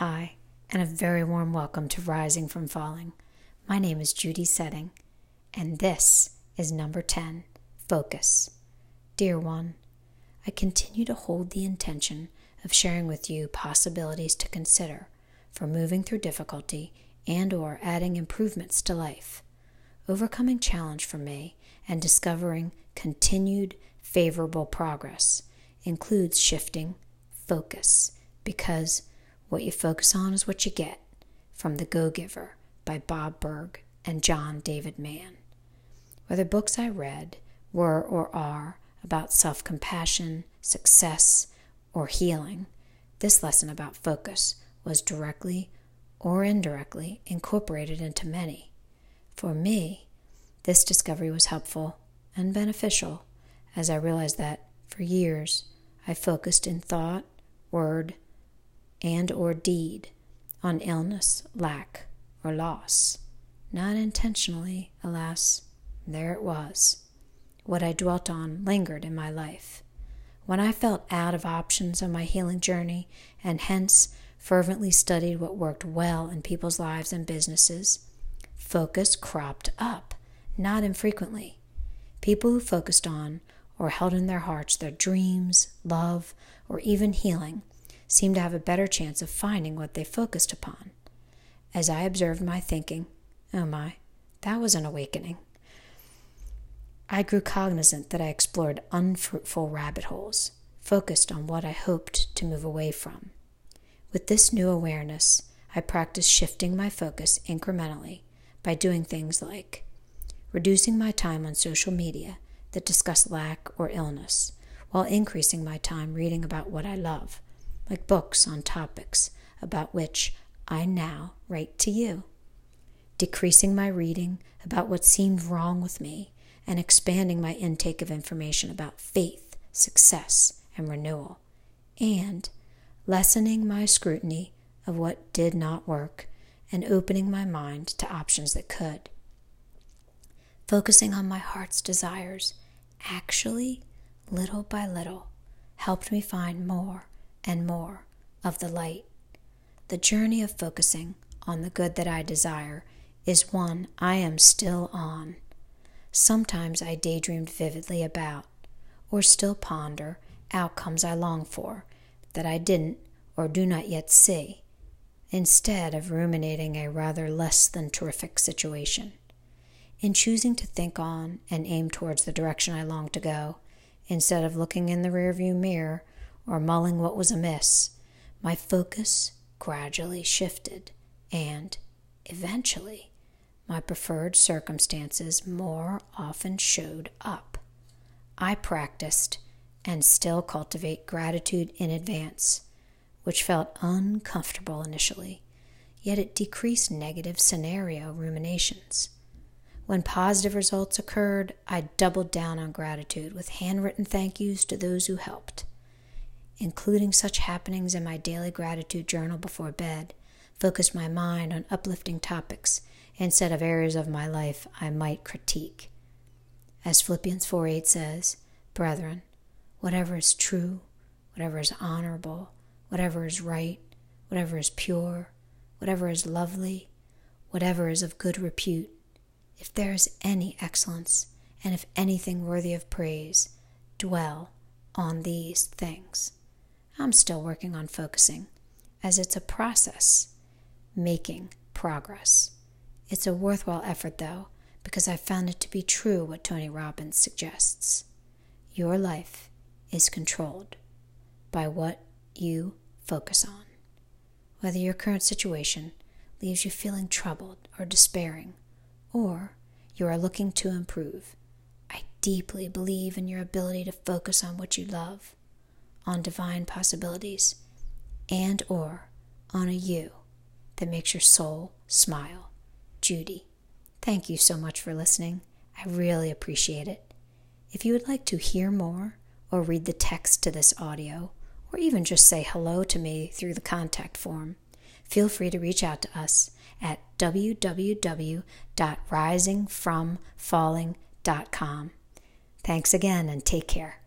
Hi, and a very warm welcome to Rising from Falling. My name is Judy Setting, and this is number 10 Focus. Dear one, I continue to hold the intention of sharing with you possibilities to consider for moving through difficulty and or adding improvements to life. Overcoming challenge for me and discovering continued favorable progress includes shifting focus because what you focus on is what you get from The Go Giver by Bob Burg and John David Mann. Whether books I read were or are about self compassion, success, or healing, this lesson about focus was directly or indirectly incorporated into many. For me, this discovery was helpful and beneficial as I realized that for years I focused in thought, word, and or deed on illness, lack, or loss. Not intentionally, alas, there it was. What I dwelt on lingered in my life. When I felt out of options on my healing journey and hence fervently studied what worked well in people's lives and businesses, focus cropped up, not infrequently. People who focused on or held in their hearts their dreams, love, or even healing seemed to have a better chance of finding what they focused upon. As I observed my thinking, oh my, that was an awakening. I grew cognizant that I explored unfruitful rabbit holes, focused on what I hoped to move away from. With this new awareness, I practiced shifting my focus incrementally by doing things like reducing my time on social media that discuss lack or illness, while increasing my time reading about what I love, like books on topics about which I now write to you. Decreasing my reading about what seemed wrong with me and expanding my intake of information about faith, success, and renewal. And lessening my scrutiny of what did not work and opening my mind to options that could. Focusing on my heart's desires actually, little by little, helped me find more and more of the light. The journey of focusing on the good that I desire is one I am still on. Sometimes I daydreamed vividly about, or still ponder, outcomes I long for that I didn't or do not yet see, instead of ruminating a rather less than terrific situation. In choosing to think on and aim towards the direction I long to go, instead of looking in the rearview mirror or mulling what was amiss, my focus gradually shifted, and eventually, my preferred circumstances more often showed up. I practiced and still cultivate gratitude in advance, which felt uncomfortable initially, yet it decreased negative scenario ruminations. When positive results occurred, I doubled down on gratitude with handwritten thank yous to those who helped including such happenings in my daily gratitude journal before bed, focused my mind on uplifting topics instead of areas of my life I might critique. As Philippians 4 8 says, Brethren, whatever is true, whatever is honorable, whatever is right, whatever is pure, whatever is lovely, whatever is of good repute, if there is any excellence, and if anything worthy of praise, dwell on these things. I'm still working on focusing, as it's a process, making progress. It's a worthwhile effort, though, because I found it to be true what Tony Robbins suggests. Your life is controlled by what you focus on. Whether your current situation leaves you feeling troubled or despairing, or you are looking to improve, I deeply believe in your ability to focus on what you love on divine possibilities and or on a you that makes your soul smile. Judy, thank you so much for listening. I really appreciate it. If you would like to hear more or read the text to this audio, or even just say hello to me through the contact form, feel free to reach out to us at www.risingfromfalling.com. Thanks again and take care.